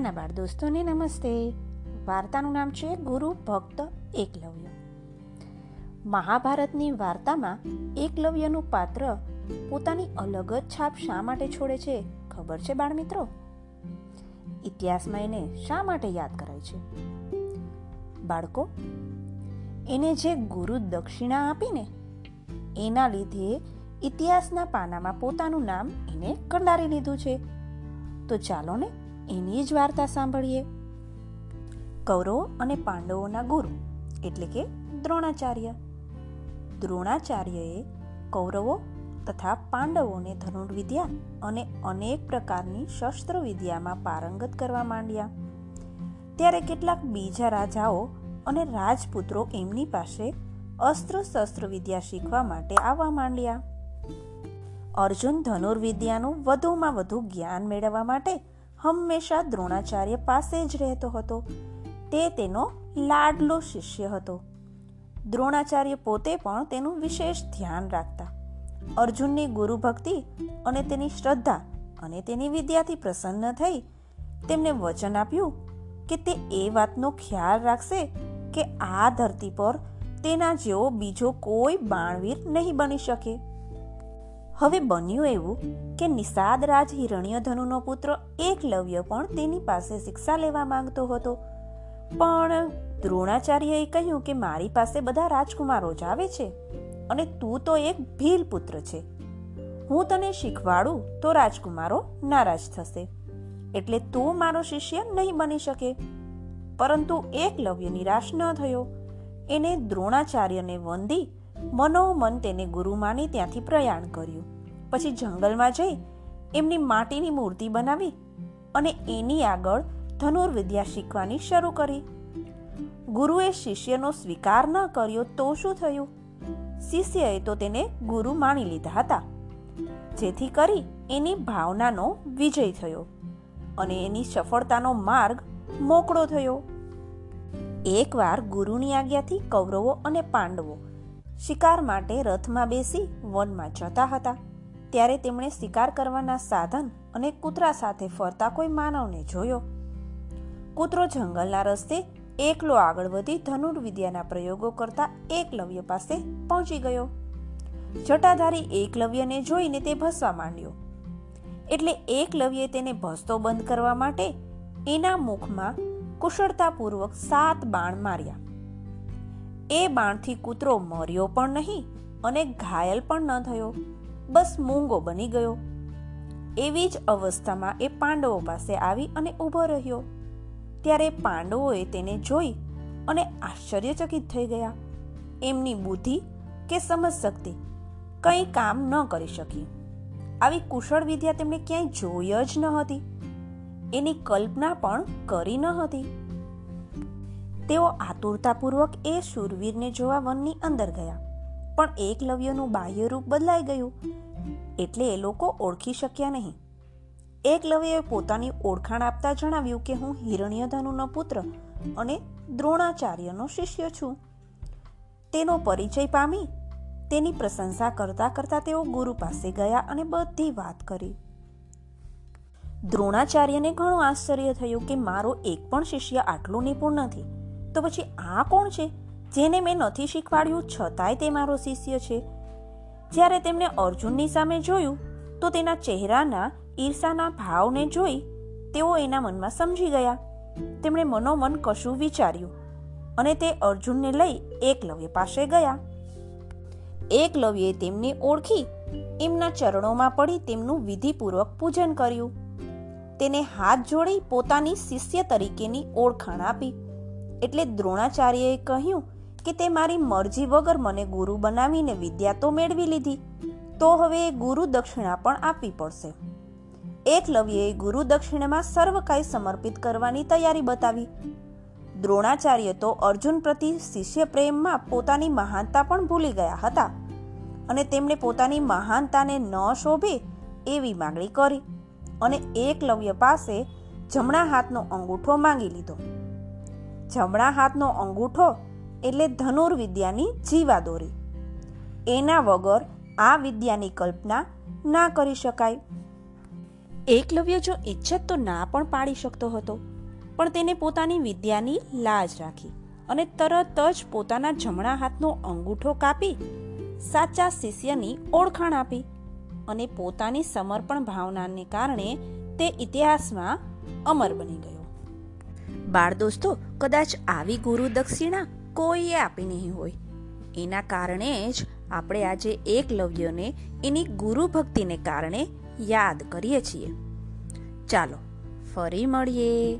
નાના બાળ દોસ્તોને નમસ્તે. વાર્તાનું નામ છે ગુરુ ભક્ત એકલવ્ય. મહાભારતની વાર્તામાં એકલવ્યનું પાત્ર પોતાની અલગ જ છાપ શા માટે છોડે છે, ખબર છે બાળ મિત્રો? ઇતિહાસમાં એને શા માટે યાદ કરાય છે? બાળકો, એને જે ગુરુ દક્ષિણા આપીને, એના લીધે ઇતિહાસના પાનામાં પોતાનું નામ એને કંડારી લીધું છે. તો ચાલો ને એની જ વાર્તા સાંભળીએ. કૌરવો અને પાંડવોના ગુરુ, એટલે કે દ્રોણાચાર્ય. દ્રોણાચાર્યએ કૌરવો તથા પાંડવોને ધનુર્વિદ્યા અને અનેક પ્રકારની શસ્ત્ર વિદ્યામાં પારંગત કરવા માંડ્યા. ત્યારે કેટલાક બીજા રાજાઓ અને રાજપુત્રો એમની પાસે અસ્ત્ર શસ્ત્ર વિદ્યા શીખવા માટે આવવા માંડ્યા. અર્જુન ધનુર્વિદ્યાનું વધુમાં વધુ જ્ઞાન મેળવવા માટે હંમેશા દ્રોણાચાર્ય પાસે જ રહેતો હતો. તે તેનો લાડલો શિષ્ય હતો. દ્રોણાચાર્ય પોતે પણ તેનું વિશેષ ધ્યાન રાખતા. અર્જુનની ગુરુ ભક્તિ અને તેની શ્રદ્ધા અને તેની વિદ્યાથી પ્રસન્ન થઈ તેમને વચન આપ્યું કે તે એ વાતનો ખ્યાલ રાખશે કે આ ધરતી પર તેના જેવો બીજો કોઈ બાણવીર નહીં બની શકે. હવે બન્યું એવું કે નિષાદ રાજ હિરણ્યધનુનો પુત્ર એકલવ્ય પણ તેની પાસે શિક્ષા લેવા માંગતો હતો. પણ દ્રોણાચાર્યએ કહ્યું કે મારી પાસે બધા રાજકુમારો જ આવે છે અને તું તો એક ભીલ પુત્ર છે. હું તને શીખવાડું તો રાજકુમારો નારાજ થશે. એટલે તું મારો શિષ્ય નહીં બની શકે. પરંતુ એકલવ્ય નિરાશ ન થયો. એને દ્રોણાચાર્યને વંદી મનોમન તેને ગુરુ માની ત્યાંથી પ્રયાણ કર્યું. પછી જંગલમાં જઈ એમની માટીની મૂર્તિ બનાવી અને એની આગળ ધનુર્વિદ્યા શીખવાની શરૂ કરી. ગુરુએ શિષ્યનો સ્વીકાર ન કર્યો તો શું થયું? શિષ્યએ તો તેને ગુરુ માની લીધા હતા. જેથી કરી એની ભાવનાનો વિજય થયો અને એની સફળતાનો માર્ગ મોકળો થયો. એકવાર ગુરુની આજ્ઞાથી કૌરવો અને પાંડવો શિકાર માટે રથમાં બેસી વનમાં જતા હતા. ત્યારે તેમણે શિકાર કરવાના સાધન અને કૂતરા સાથે ફરતા કોઈ માનવને જોયો. કૂતરો જંગલના રસ્તે એકલો આગળ વધી ધનુર્વિદ્યાના પ્રયોગો કરતા એકલવ્ય પાસે પહોંચી ગયો. જટાધારી એકલવ્યને જોઈને તે ભસવા માંડ્યો. એટલે એકલવ્યે તેને ભસતો બંધ કરવા માટે એના મુખમાં કુશળતાપૂર્વક સાત બાણ માર્યા. એ બાણથી કૂતરો મર્યો પણ નહીં અને ઘાયલ પણ ન થયો. બસ મૂંગો બની ગયો. એવી જ અવસ્થામાં એ પાંડવો પાસે આવી અને ઊભો રહ્યો. ત્યારે પાંડવોએ તેને જોઈ અને આશ્ચર્યચકિત થઈ ગયા. એમની બુદ્ધિ કે સમજ શક્તિ કંઈ કામ ન કરી શકી. આવી કુશળ વિદ્યા તેમણે ક્યાંય જોઈ જ ન હતી. એની કલ્પના પણ કરી ન હતી. તેઓ આતુરતાપૂર્વક એ શૂરવીરને જોવા વનની અંદર ગયા. પણ એકલવ્યનું બાહ્ય રૂપ બદલાઈ ગયું. એટલે એ લોકો ઓળખી શક્યા નહીં. એકલવ્યએ પોતાની ઓળખાણ આપતા જણાવ્યું કે હું હિરણ્યધનુનો પુત્ર અને દ્રોણાચાર્યનો શિષ્ય છું. તેનો પરિચય પામી, તેની પ્રશંસા કરતા કરતા તેઓ ગુરુ પાસે ગયા અને બધી વાત કરી. દ્રોણાચાર્યને ઘણું આશ્ચર્ય થયું કે મારો એક પણ શિષ્ય આટલું નિપુણ નથી. તો પછી આ કોણ છે? જેને મેં નથી શીખવાડ્યું છતાંય તે મારો શિષ્ય છે. જ્યારે તેમણે અર્જુનની સામે જોયું, તો તેના ચહેરાના ઈર્ષાના ભાવને જોઈ તેઓ એના મનમાં સમજી ગયા. તેમણે મનોમન કશું વિચાર્યું અને તે અર્જુનને લઈ એકલવ્ય પાસે ગયા. એકલવ્યે તેમને ઓળખી, એમના ચરણોમાં પડી તેમનું વિધિપૂર્વક પૂજન કર્યું. તેને હાથ જોડી પોતાની શિષ્ય તરીકેની ઓળખાણ આપી. એટલે દ્રોણાચાર્યએ કહ્યું કે તે મારી મરજી વગર મને ગુરુ બનાવીને વિદ્યા તો મેળવી લીધી. તો હવે ગુરુ દક્ષિણા પણ આપવી પડશે. એકલવ્યએ ગુરુ દક્ષિણામાં સર્વ કાંઈ સમર્પિત કરવાની તૈયારી બતાવી. દ્રોણાચાર્ય તો અર્જુન પ્રતિ શિષ્ય પ્રેમમાં પોતાની મહાનતા પણ ભૂલી ગયા હતા અને તેમણે પોતાની મહાનતાને ન શોભે એવી માંગણી કરી અને એકલવ્ય પાસે જમણા હાથનો અંગૂઠો માંગી લીધો. જમણા હાથનો અંગૂઠો એટલે ધનુર્વિદ્યાની જીવા દોરી એના વગર આ વિદ્યાની કલ્પના ના કરી શકાય. એકલવ્ય જો ઈચ્છત તો ના પણ પાડી શકતો હતો, પણ તેને પોતાની વિદ્યાની લાજ રાખી અને તરત જ પોતાના જમણા હાથનો અંગૂઠો કાપી સાચા શિષ્યની ઓળખાણ આપી અને પોતાની સમર્પણ ભાવનાને કારણે તે ઇતિહાસમાં અમર બની ગયો. બાળ દોસ્તો, કદાચ આવી ગુરુ દક્ષિણા કોઈએ આપી નહીં હોય. એના કારણે જ આપણે આજે એકલવ્યોને એની ગુરુ ભક્તિને કારણે યાદ કરીએ છીએ. ચાલો, ફરી મળીએ.